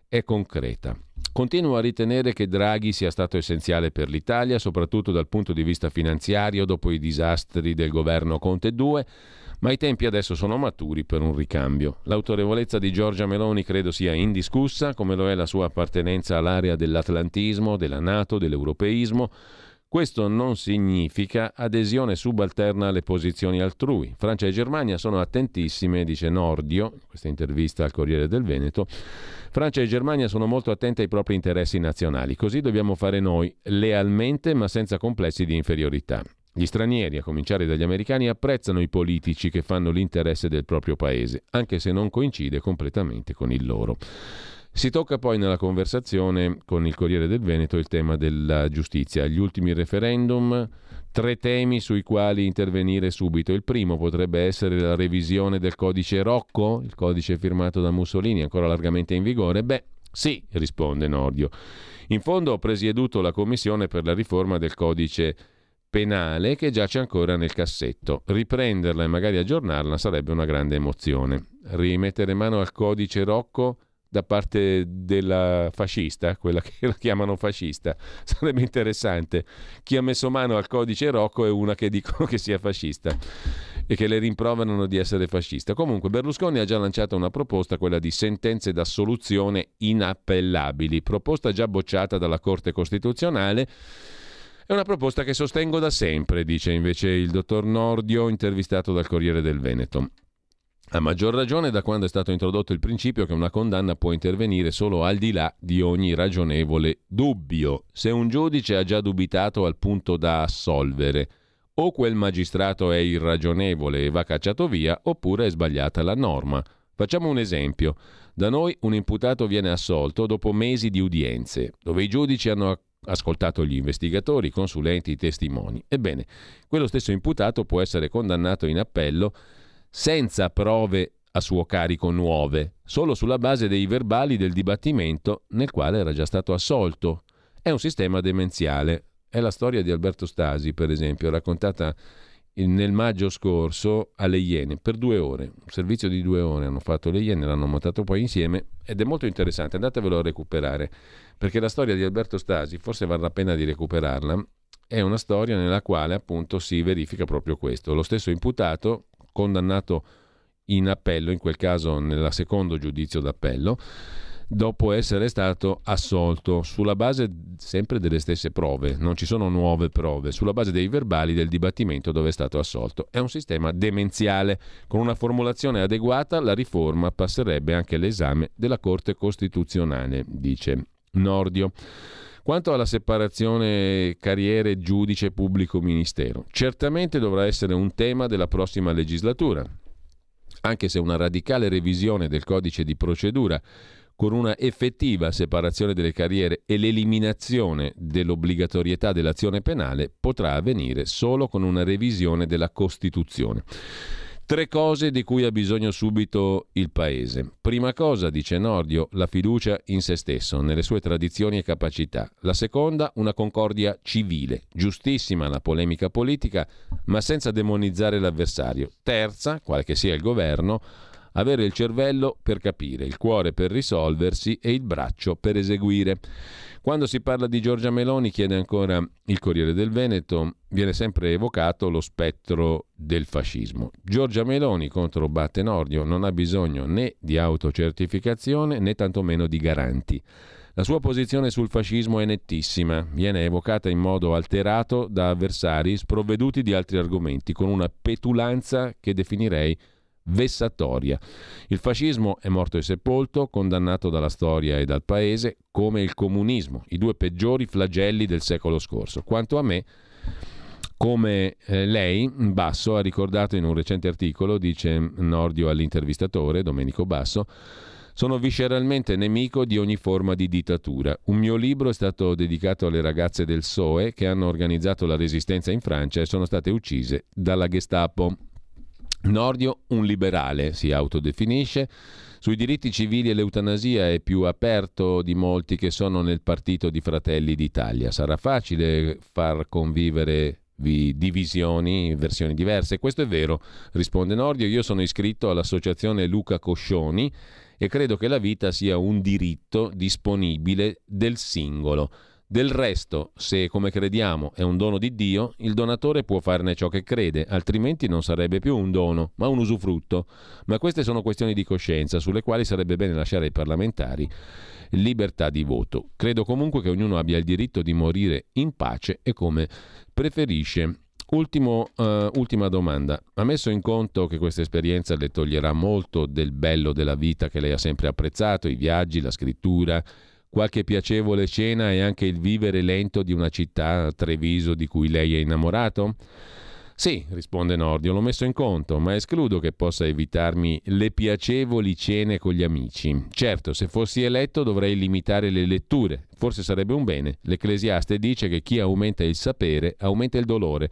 [SPEAKER 1] è concreta. Continuo a ritenere che Draghi sia stato essenziale per l'Italia, soprattutto dal punto di vista finanziario dopo i disastri del governo Conte 2, ma i tempi adesso sono maturi per un ricambio. L'autorevolezza di Giorgia Meloni credo sia indiscussa, come lo è la sua appartenenza all'area dell'atlantismo, della Nato, dell'europeismo, questo non significa adesione subalterna alle posizioni altrui. Francia e Germania sono attentissime, dice Nordio, in questa intervista al Corriere del Veneto. Francia e Germania sono molto attente ai propri interessi nazionali, così dobbiamo fare noi, lealmente ma senza complessi di inferiorità. Gli stranieri, a cominciare dagli americani, apprezzano i politici che fanno l'interesse del proprio paese, anche se non coincide completamente con il loro. Si tocca poi nella conversazione con il Corriere del Veneto il tema della giustizia, gli ultimi referendum, tre temi sui quali intervenire subito. Il primo potrebbe essere la revisione del codice Rocco, il codice firmato da Mussolini, ancora largamente in vigore. Beh, sì, risponde Nordio. In fondo ho presieduto la commissione per la riforma del codice penale che giace ancora nel cassetto. Riprenderla e magari aggiornarla sarebbe una grande emozione. Rimettere mano al codice Rocco da parte della fascista, quella che la chiamano fascista. Sarebbe interessante. Chi ha messo mano al codice Rocco è una che dicono che sia fascista e che le rimproverano di essere fascista. Comunque Berlusconi ha già lanciato una proposta, quella di sentenze d'assoluzione inappellabili, proposta già bocciata dalla Corte Costituzionale. È una proposta che sostengo da sempre, dice invece il dottor Nordio, intervistato dal Corriere del Veneto. A maggior ragione da quando è stato introdotto il principio che una condanna può intervenire solo al di là di ogni ragionevole dubbio. Se un giudice ha già dubitato al punto da assolvere, o quel magistrato è irragionevole e va cacciato via, oppure è sbagliata la norma. Facciamo un esempio. Da noi un imputato viene assolto dopo mesi di udienze, dove i giudici hanno ascoltato gli investigatori, i consulenti, i testimoni. Ebbene, quello stesso imputato può essere condannato in appello senza prove a suo carico nuove, solo sulla base dei verbali del dibattimento nel quale era già stato assolto. È un sistema demenziale. È la storia di Alberto Stasi, per esempio, raccontata nel maggio scorso alle Iene per due ore. Un servizio di due ore hanno fatto le Iene, l'hanno montato poi insieme ed è molto interessante. Andatevelo a recuperare perché la storia di Alberto Stasi, forse varrà la pena di recuperarla, è una storia nella quale appunto si verifica proprio questo. Lo stesso imputato condannato in appello, in quel caso nel secondo giudizio d'appello, dopo essere stato assolto sulla base sempre delle stesse prove, non ci sono nuove prove, sulla base dei verbali del dibattimento dove è stato assolto. È un sistema demenziale. Con una formulazione adeguata la riforma passerebbe anche l'esame della Corte Costituzionale, dice Nordio. Quanto alla separazione carriere giudice pubblico ministero, certamente dovrà essere un tema della prossima legislatura, anche se una radicale revisione del codice di procedura con una effettiva separazione delle carriere e l'eliminazione dell'obbligatorietà dell'azione penale potrà avvenire solo con una revisione della Costituzione. Tre cose di cui ha bisogno subito il Paese. Prima cosa, dice Nordio, la fiducia in se stesso, nelle sue tradizioni e capacità. La seconda, una concordia civile. Giustissima la polemica politica, ma senza demonizzare l'avversario. Terza, quale che sia il governo, avere il cervello per capire, il cuore per risolversi e il braccio per eseguire. Quando si parla di Giorgia Meloni, chiede ancora il Corriere del Veneto, viene sempre evocato lo spettro del fascismo. Giorgia Meloni contro Batte Nordio non ha bisogno né di autocertificazione né tantomeno di garanti. La sua posizione sul fascismo è nettissima, viene evocata in modo alterato da avversari sprovveduti di altri argomenti, con una petulanza che definirei vessatoria. Il fascismo è morto e sepolto, condannato dalla storia e dal paese, come il comunismo, i due peggiori flagelli del secolo scorso. Quanto a me, come eh, lei, Basso, ha ricordato in un recente articolo, dice Nordio all'intervistatore Domenico Basso, Sono visceralmente nemico di ogni forma di dittatura. Un mio libro è stato dedicato alle ragazze del SOE che hanno organizzato la resistenza in Francia e sono state uccise dalla Gestapo. Nordio, un liberale, si autodefinisce. Sui diritti civili e l'eutanasia è più aperto di molti che sono nel partito di Fratelli d'Italia. Sarà facile far convivere divisioni, versioni diverse. Questo è vero, risponde Nordio. Io sono iscritto all'associazione Luca Coscioni e credo che la vita sia un diritto disponibile del singolo. Del resto, se come crediamo è un dono di Dio, il donatore può farne ciò che crede, altrimenti non sarebbe più un dono, ma un usufrutto. Ma queste sono questioni di coscienza sulle quali sarebbe bene lasciare ai parlamentari libertà di voto. Credo comunque che ognuno abbia il diritto di morire in pace e come preferisce. Ultimo, uh, ultima domanda. Ha messo in conto che questa esperienza le toglierà molto del bello della vita che lei ha sempre apprezzato, i viaggi, la scrittura, qualche piacevole cena e anche il vivere lento di una città, Treviso, di cui lei è innamorato? Sì, risponde Nordio, l'ho messo in conto, ma escludo che possa evitarmi le piacevoli cene con gli amici. Certo, se fossi eletto dovrei limitare le letture, forse sarebbe un bene. L'Ecclesiaste dice che chi aumenta il sapere aumenta il dolore.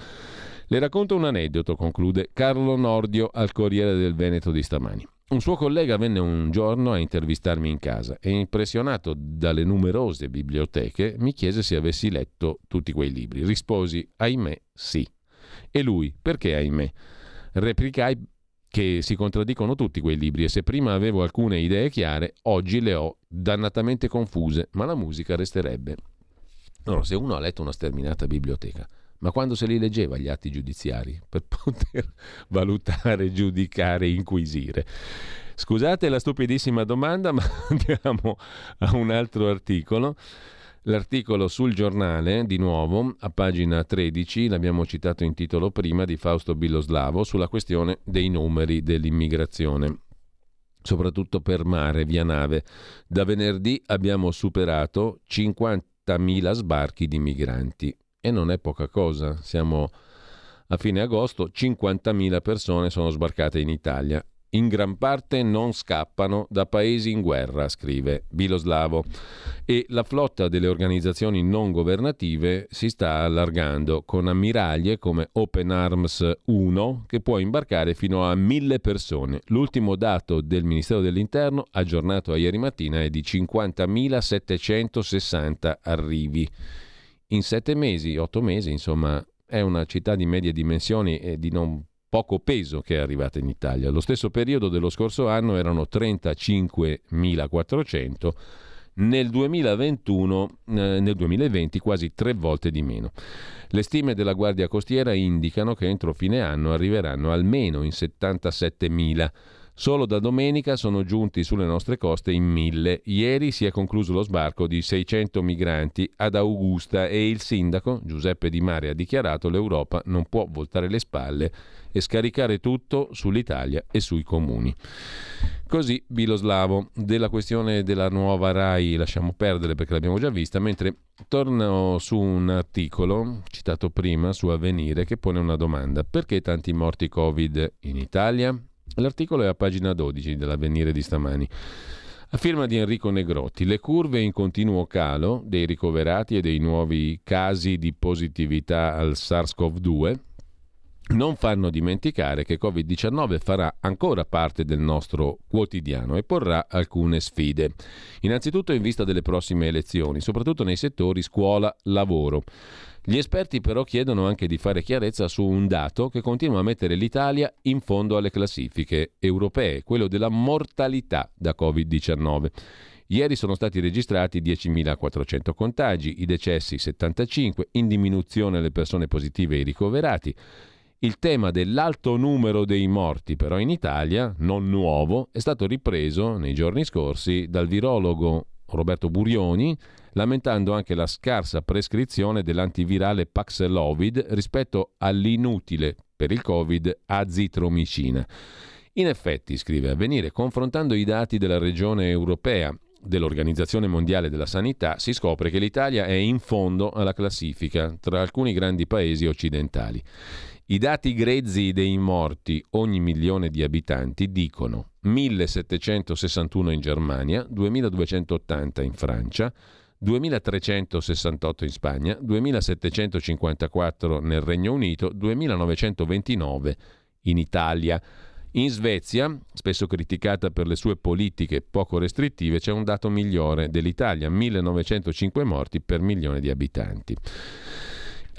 [SPEAKER 1] Le racconto un aneddoto, conclude Carlo Nordio al Corriere del Veneto di stamani. Un suo collega venne un giorno a intervistarmi in casa e impressionato dalle numerose biblioteche mi chiese se avessi letto tutti quei libri. Risposi, ahimè, sì. E lui, perché ahimè? Replicai che si contraddicono tutti quei libri e se prima avevo alcune idee chiare, oggi le ho dannatamente confuse, ma la musica resterebbe. Allora, se uno ha letto una sterminata biblioteca, ma quando se li leggeva gli atti giudiziari per poter valutare, giudicare, inquisire. Scusate la stupidissima domanda, ma andiamo a un altro articolo. L'articolo sul giornale, di nuovo, a pagina 13, l'abbiamo citato in titolo prima, di Fausto Billoslavo, sulla questione dei numeri dell'immigrazione soprattutto per mare, via nave. Da venerdì abbiamo superato 50.000 sbarchi di migranti e non è poca cosa. Siamo a fine agosto, 50.000 persone sono sbarcate in Italia. In gran parte non scappano da paesi in guerra, scrive Biloslavo, e la flotta delle organizzazioni non governative si sta allargando con ammiraglie come Open Arms 1 che può imbarcare fino a mille persone. L'ultimo dato del Ministero dell'Interno, aggiornato a ieri mattina, è di 50.760 arrivi in sette mesi, otto mesi, insomma, è una città di medie dimensioni e di non poco peso che è arrivata in Italia. Lo stesso periodo dello scorso anno erano 35.400, nel 2021, eh, nel 2020 quasi tre volte di meno. Le stime della Guardia Costiera indicano che entro fine anno arriveranno almeno in 77.000 Solo da domenica sono giunti sulle nostre coste in mille. Ieri si è concluso lo sbarco di 600 migranti ad Augusta e il sindaco Giuseppe Di Mare ha dichiarato l'Europa non può voltare le spalle e scaricare tutto sull'Italia e sui comuni. Così Biloslavo, della questione della nuova RAI lasciamo perdere perché l'abbiamo già vista, mentre torno su un articolo citato prima su Avvenire che pone una domanda. Perché tanti morti Covid in Italia? L'articolo è a pagina 12 dell'avvenire di stamani. A firma di Enrico Negrotti, le curve in continuo calo dei ricoverati e dei nuovi casi di positività al SARS-CoV-2 non fanno dimenticare che Covid-19 farà ancora parte del nostro quotidiano e porrà alcune sfide. Innanzitutto in vista delle prossime elezioni, soprattutto nei settori scuola-lavoro. Gli esperti però chiedono anche di fare chiarezza su un dato che continua a mettere l'Italia in fondo alle classifiche europee, quello della mortalità da Covid-19. Ieri sono stati registrati 10.400 contagi, i decessi 75, in diminuzione le persone positive e i ricoverati. Il tema dell'alto numero dei morti però in Italia, non nuovo, è stato ripreso nei giorni scorsi dal virologo Roberto Burioni, lamentando anche la scarsa prescrizione dell'antivirale Paxlovid rispetto all'inutile per il Covid azitromicina. In effetti, scrive Avvenire, confrontando i dati della regione europea dell'Organizzazione Mondiale della Sanità si scopre che l'Italia è in fondo alla classifica tra alcuni grandi paesi occidentali. I dati grezzi dei morti ogni milione di abitanti dicono 1761 in Germania, 2280 in Francia, 2368 in Spagna, 2754 nel Regno Unito, 2929 in Italia. In Svezia, spesso criticata per le sue politiche poco restrittive, c'è un dato migliore dell'Italia, 1905 morti per milione di abitanti.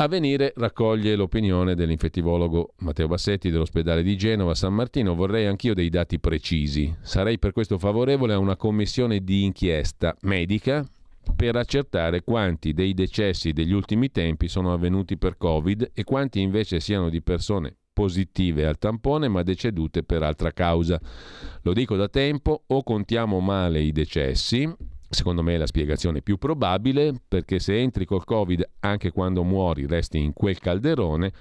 [SPEAKER 1] Avvenire raccoglie l'opinione dell'infettivologo Matteo Bassetti dell'ospedale di Genova San Martino. Vorrei anch'io dei dati precisi. Sarei per questo favorevole a una commissione di inchiesta medica per accertare quanti dei decessi degli ultimi tempi sono avvenuti per Covid e quanti invece siano di persone positive al tampone ma decedute per altra causa. Lo dico da tempo, o contiamo male i decessi, secondo me è la spiegazione più probabile, perché se entri col Covid anche quando muori resti in quel calderone,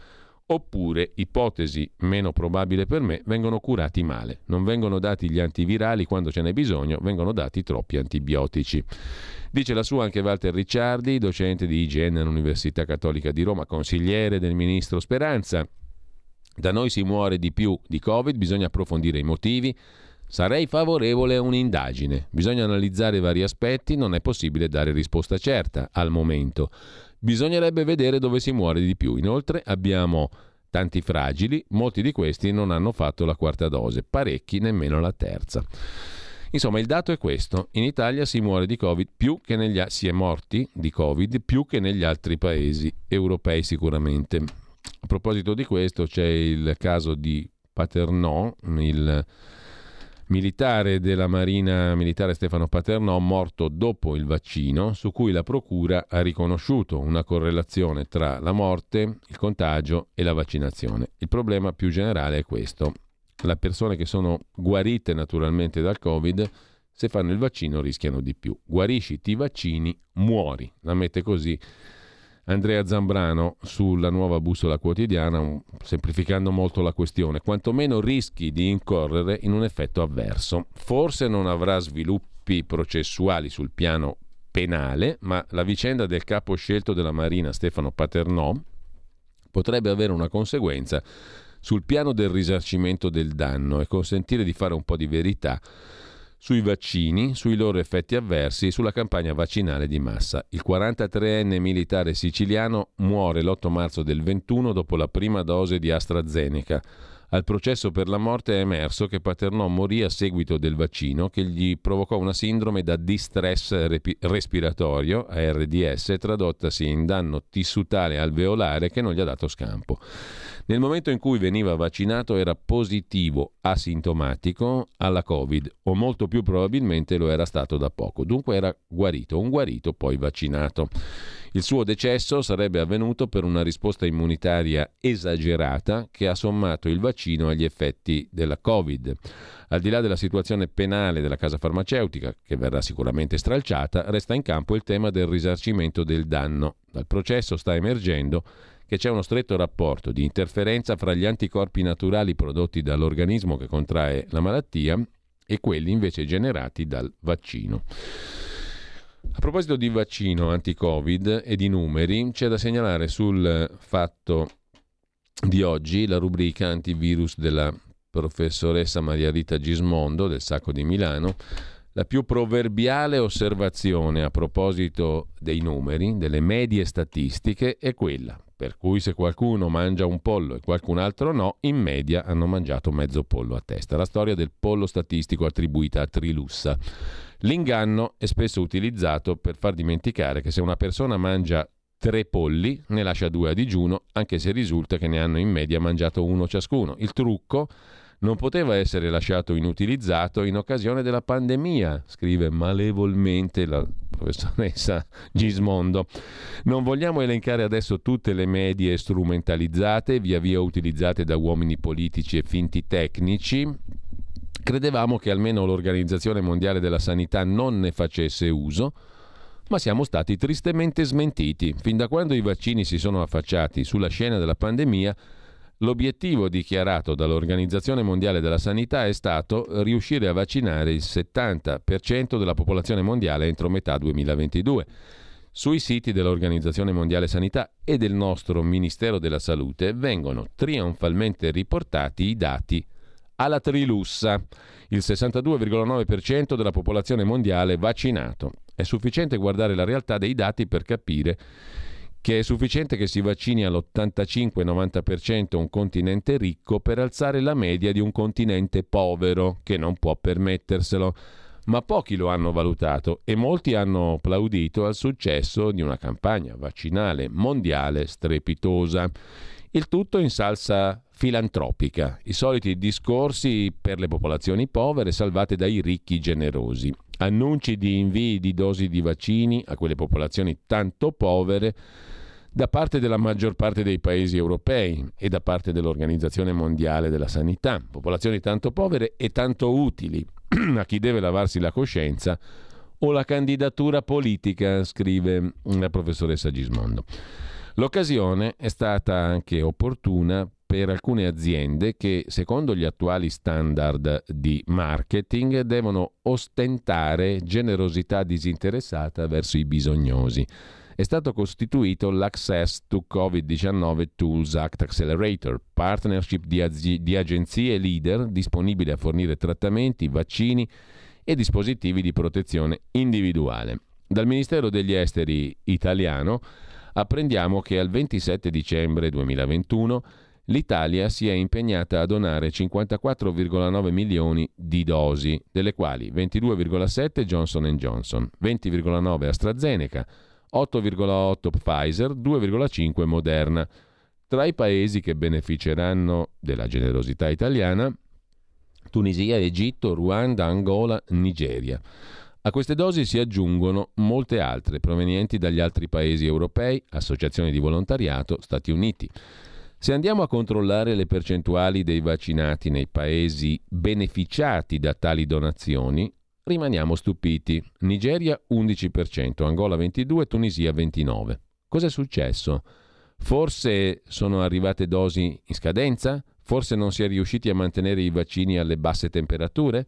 [SPEAKER 1] oppure, ipotesi meno probabile per me, vengono curati male. Non vengono dati gli antivirali quando ce n'è bisogno, vengono dati troppi antibiotici. Dice la sua anche Walter Ricciardi, docente di igiene all'Università Cattolica di Roma, consigliere del ministro Speranza. Da noi si muore di più di Covid, bisogna approfondire i motivi. Sarei favorevole a un'indagine. Bisogna analizzare vari aspetti, non è possibile dare risposta certa al momento. Bisognerebbe vedere dove si muore di più. Inoltre abbiamo tanti fragili, molti di questi non hanno fatto la quarta dose, parecchi nemmeno la terza. Insomma, il dato è questo: in Italia si muore di Covid più che negli si è morti di Covid più che negli altri paesi europei sicuramente. A proposito di questo c'è il caso di Paternò, il militare della Marina Militare Stefano Paternò morto dopo il vaccino, su cui la Procura ha riconosciuto una correlazione tra la morte, il contagio e la vaccinazione. Il problema più generale è questo. Le persone che sono guarite naturalmente dal Covid, se fanno il vaccino rischiano di più. Guarisci, ti vaccini, muori. La mette così Andrea Zambrano sulla nuova bussola quotidiana, semplificando molto la questione, quantomeno rischi di incorrere in un effetto avverso. Forse non avrà sviluppi processuali sul piano penale, ma la vicenda del capo scelto della Marina Stefano Paternò potrebbe avere una conseguenza sul piano del risarcimento del danno e consentire di fare un po' di verità sui vaccini, sui loro effetti avversi e sulla campagna vaccinale di massa. Il 43enne militare siciliano muore l'8 marzo del 21 dopo la prima dose di AstraZeneca. Al processo per la morte è emerso che Paternò morì a seguito del vaccino che gli provocò una sindrome da distress respiratorio, ARDS, tradottasi in danno tissutale alveolare che non gli ha dato scampo. Nel momento in cui veniva vaccinato era positivo asintomatico alla Covid o molto più probabilmente lo era stato da poco, dunque era guarito, un guarito poi vaccinato. Il suo decesso sarebbe avvenuto per una risposta immunitaria esagerata che ha sommato il vaccino agli effetti della Covid. Al di là della situazione penale della casa farmaceutica, che verrà sicuramente stralciata, resta in campo il tema del risarcimento del danno. Dal processo sta emergendo che c'è uno stretto rapporto di interferenza fra gli anticorpi naturali prodotti dall'organismo che contrae la malattia e quelli invece generati dal vaccino. A proposito di vaccino anti-Covid e di numeri, c'è da segnalare sul fatto di oggi la rubrica antivirus della professoressa Maria Rita Gismondo del Sacco di Milano. La più proverbiale osservazione a proposito dei numeri, delle medie statistiche, è quella per cui se qualcuno mangia un pollo e qualcun altro no, in media hanno mangiato mezzo pollo a testa. La storia del pollo statistico attribuita a Trilussa. L'inganno è spesso utilizzato per far dimenticare che se una persona mangia tre polli, ne lascia due a digiuno, anche se risulta che ne hanno in media mangiato uno ciascuno. Il trucco non poteva essere lasciato inutilizzato in occasione della pandemia, scrive malevolmente la professoressa Gismondo. Non vogliamo elencare adesso tutte le medie strumentalizzate, via via utilizzate da uomini politici e finti tecnici. Credevamo che almeno l'Organizzazione Mondiale della Sanità non ne facesse uso, ma siamo stati tristemente smentiti. Fin da quando i vaccini si sono affacciati sulla scena della pandemia, L'obiettivo dichiarato dall'Organizzazione Mondiale della Sanità è stato riuscire a vaccinare il 70% della popolazione mondiale entro metà 2022. Sui siti dell'Organizzazione Mondiale Sanità e del nostro Ministero della Salute vengono trionfalmente riportati i dati alla Trilussa, il 62,9% della popolazione mondiale vaccinato. È sufficiente guardare la realtà dei dati per capire che è sufficiente che si vaccini all'85-90% un continente ricco per alzare la media di un continente povero che non può permetterselo. Ma pochi lo hanno valutato e molti hanno applaudito al successo di una campagna vaccinale mondiale strepitosa. Il tutto in salsa filantropica, i soliti discorsi per le popolazioni povere salvate dai ricchi generosi, annunci di invii di dosi di vaccini a quelle popolazioni tanto povere da parte della maggior parte dei paesi europei e da parte dell'Organizzazione Mondiale della Sanità, popolazioni tanto povere e tanto utili a chi deve lavarsi la coscienza o la candidatura politica, scrive la professoressa Gismondo. L'occasione è stata anche opportuna per alcune aziende che, secondo gli attuali standard di marketing, devono ostentare generosità disinteressata verso i bisognosi è stato costituito l'Access to COVID-19 Tools Act Accelerator, partnership di, az- di agenzie leader disponibili a fornire trattamenti, vaccini e dispositivi di protezione individuale. Dal Ministero degli Esteri italiano apprendiamo che al 27 dicembre 2021 l'Italia si è impegnata a donare 54,9 milioni di dosi, delle quali 22,7 Johnson Johnson, 20,9 AstraZeneca, 8,8 Pfizer, 2,5 Moderna. Tra i paesi che beneficeranno della generosità italiana, Tunisia, Egitto, Ruanda, Angola, Nigeria. A queste dosi si aggiungono molte altre provenienti dagli altri paesi europei, associazioni di volontariato, Stati Uniti. Se andiamo a controllare le percentuali dei vaccinati nei paesi beneficiati da tali donazioni, rimaniamo stupiti. Nigeria 11%, Angola 22%, Tunisia 29%. Cos'è successo? Forse sono arrivate dosi in scadenza? Forse non si è riusciti a mantenere i vaccini alle basse temperature?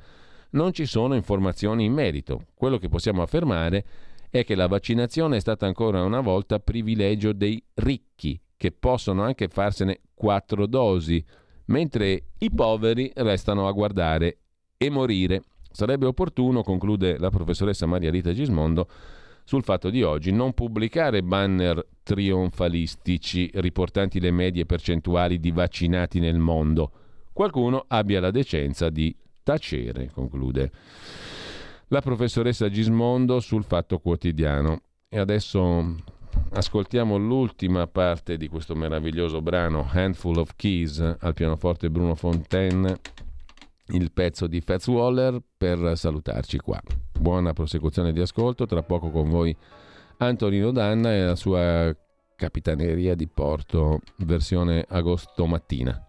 [SPEAKER 1] Non ci sono informazioni in merito. Quello che possiamo affermare è che la vaccinazione è stata ancora una volta privilegio dei ricchi, che possono anche farsene quattro dosi, mentre i poveri restano a guardare e morire. Sarebbe opportuno, conclude la professoressa Maria Rita Gismondo, sul fatto di oggi non pubblicare banner trionfalistici riportanti le medie percentuali di vaccinati nel mondo. Qualcuno abbia la decenza di tacere, conclude la professoressa Gismondo sul Fatto Quotidiano. E adesso ascoltiamo l'ultima parte di questo meraviglioso brano, Handful of Keys, al pianoforte Bruno Fontaine il pezzo di Fats Waller per salutarci qua. Buona prosecuzione di ascolto, tra poco con voi Antonino Danna e la sua capitaneria di porto versione agosto mattina.